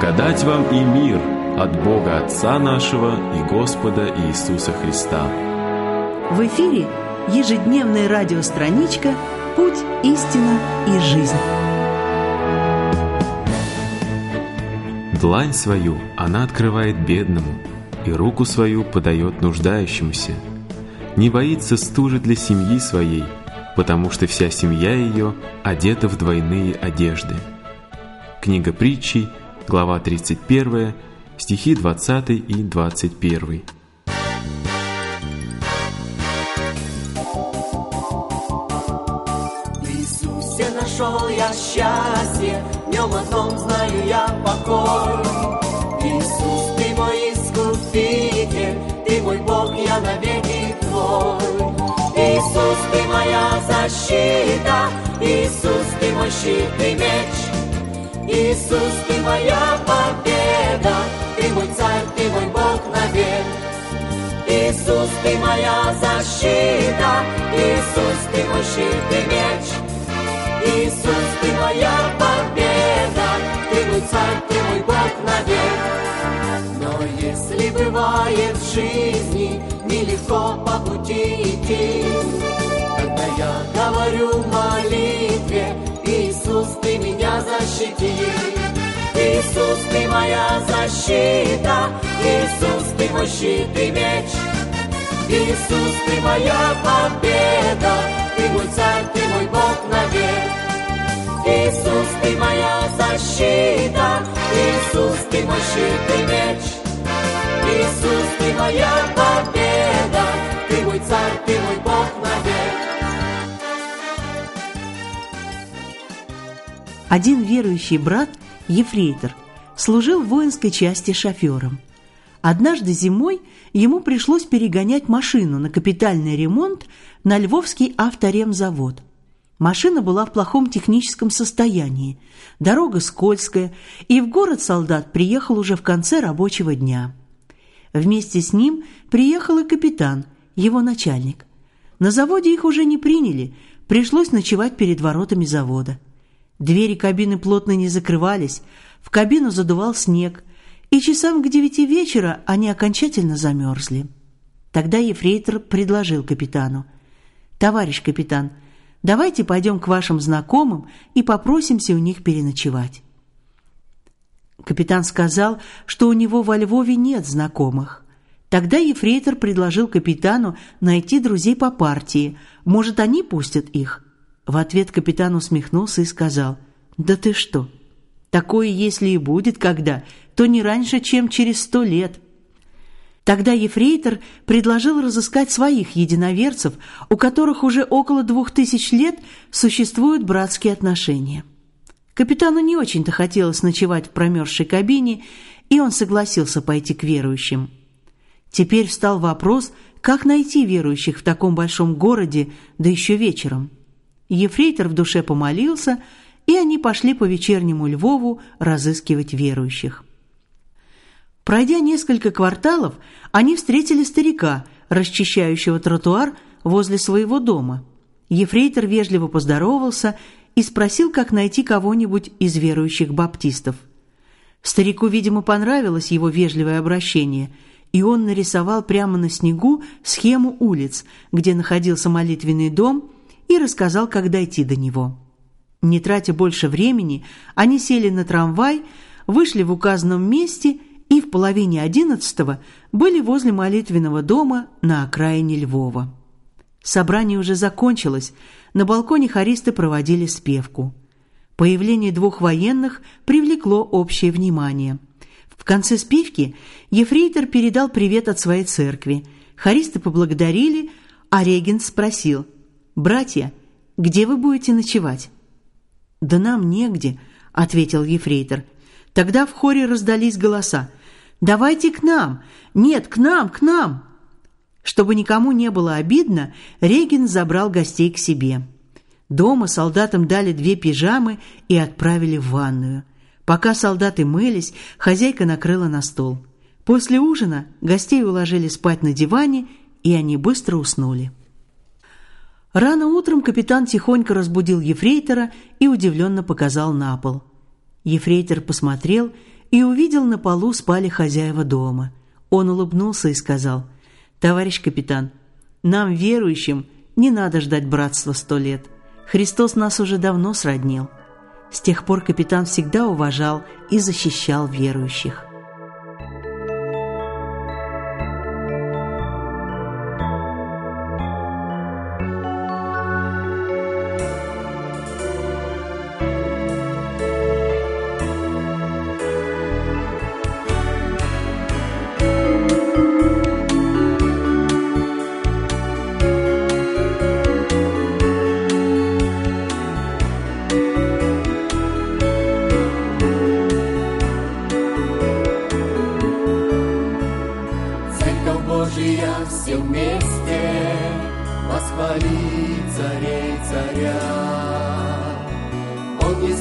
Благодать вам и мир от Бога Отца нашего и Господа Иисуса Христа. В эфире ежедневная радиостраничка «Путь, истина и жизнь». Длань свою она открывает бедному, и руку свою подает нуждающемуся. Не боится стужи для семьи своей, потому что вся семья ее одета в двойные одежды. Книга притчей, глава 31, стихи 20 и 21. Иисусе нашел я счастье, в нем одном знаю я покой. Иисус, ты мой искупитель, ты мой Бог, я навеки твой. Иисус, ты моя защита, Иисус, ты мой щит и меч. Иисус, ты моя победа, ты мой царь, ты мой Бог навек. Иисус, ты моя защита, Иисус, ты мой щит и меч. Иисус, ты моя победа, ты мой царь, ты мой Бог навек. Но если бывает в жизни нелегко по пути идти, тогда я говорю в Иисус, ты моя защита, Иисус, ты мой щит и меч. Иисус, ты моя победа, ты мой царь, ты мой Бог навек. Иисус, ты моя защита, Иисус, ты мой щит и меч. Иисус, ты моя победа, ты мой царь, ты мой Бог навек. Один верующий брат, ефрейтор, служил в воинской части шофером. Однажды зимой ему пришлось перегонять машину на капитальный ремонт на Львовский авторемзавод. Машина была в плохом техническом состоянии, дорога скользкая, и в город солдат приехал уже в конце рабочего дня. Вместе с ним приехал и капитан, его начальник. На заводе их уже не приняли, пришлось ночевать перед воротами завода. Двери кабины плотно не закрывались, в кабину задувал снег, и часам к девяти вечера они окончательно замерзли. Тогда ефрейтор предложил капитану. «Товарищ капитан, давайте пойдем к вашим знакомым и попросимся у них переночевать». Капитан сказал, что у него во Львове нет знакомых. Тогда ефрейтор предложил капитану найти друзей по партии. Может, они пустят их? В ответ капитан усмехнулся и сказал, «Да ты что? Такое, если и будет когда, то не раньше, чем через сто лет». Тогда ефрейтор предложил разыскать своих единоверцев, у которых уже около двух тысяч лет существуют братские отношения. Капитану не очень-то хотелось ночевать в промерзшей кабине, и он согласился пойти к верующим. Теперь встал вопрос, как найти верующих в таком большом городе, да еще вечером. Ефрейтор в душе помолился, и они пошли по вечернему Львову разыскивать верующих. Пройдя несколько кварталов, они встретили старика, расчищающего тротуар возле своего дома. Ефрейтор вежливо поздоровался и спросил, как найти кого-нибудь из верующих баптистов. Старику, видимо, понравилось его вежливое обращение, и он нарисовал прямо на снегу схему улиц, где находился молитвенный дом, и рассказал, как дойти до него. Не тратя больше времени, они сели на трамвай, вышли в указанном месте и в половине одиннадцатого были возле молитвенного дома на окраине Львова. Собрание уже закончилось, на балконе хористы проводили спевку. Появление двух военных привлекло общее внимание. В конце спевки ефрейтор передал привет от своей церкви. Хористы поблагодарили, а регент спросил, «Братья, где вы будете ночевать?» «Да нам негде», — ответил ефрейтор. Тогда в хоре раздались голоса. «Давайте к нам! Нет, к нам, к нам!» Чтобы никому не было обидно, Регин забрал гостей к себе. Дома солдатам дали две пижамы и отправили в ванную. Пока солдаты мылись, хозяйка накрыла на стол. После ужина гостей уложили спать на диване, и они быстро уснули. Рано утром капитан тихонько разбудил ефрейтора и удивленно показал на пол. Ефрейтор посмотрел, и увидел на полу спали хозяева дома. Он улыбнулся и сказал, «Товарищ капитан, нам, верующим, не надо ждать братства сто лет. Христос нас уже давно сроднил». С тех пор капитан всегда уважал и защищал верующих.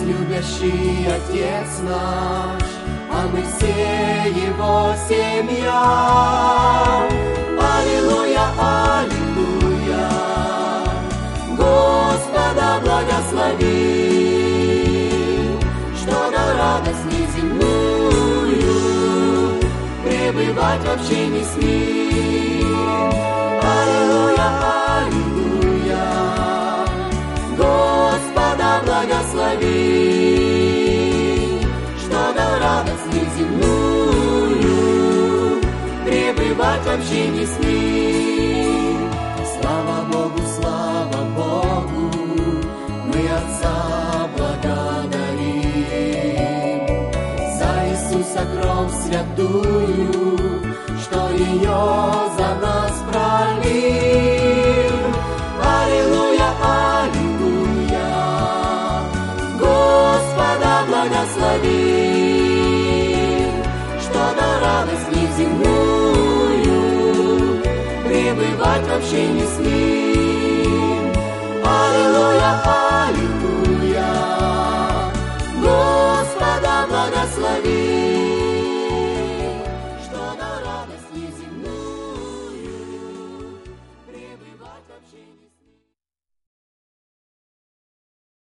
Любящий Отец наш, а мы все Его семья. Аллилуйя, Аллилуйя, Господа благослови, что дал радость неземную, пребывать в общении с. Аллилуйя, Господа благослови, пребывать в общении с Ним. Слава Богу, слава Богу, мы Отца благодарим. За Иисуса кровь святую, что ее благослови, что на радость неземную пребывать вообще не с ним. Аллилуйя, аллилуйя.